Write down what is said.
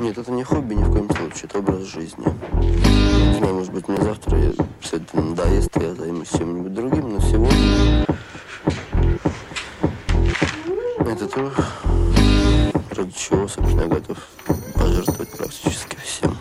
Нет, это не хобби ни в коем случае, это образ жизни. Не знаю, может быть, мне завтра я, все это надоест, и я займусь чем-нибудь другим, но сегодня это то, ради чего, собственно, я готов пожертвовать практически всем.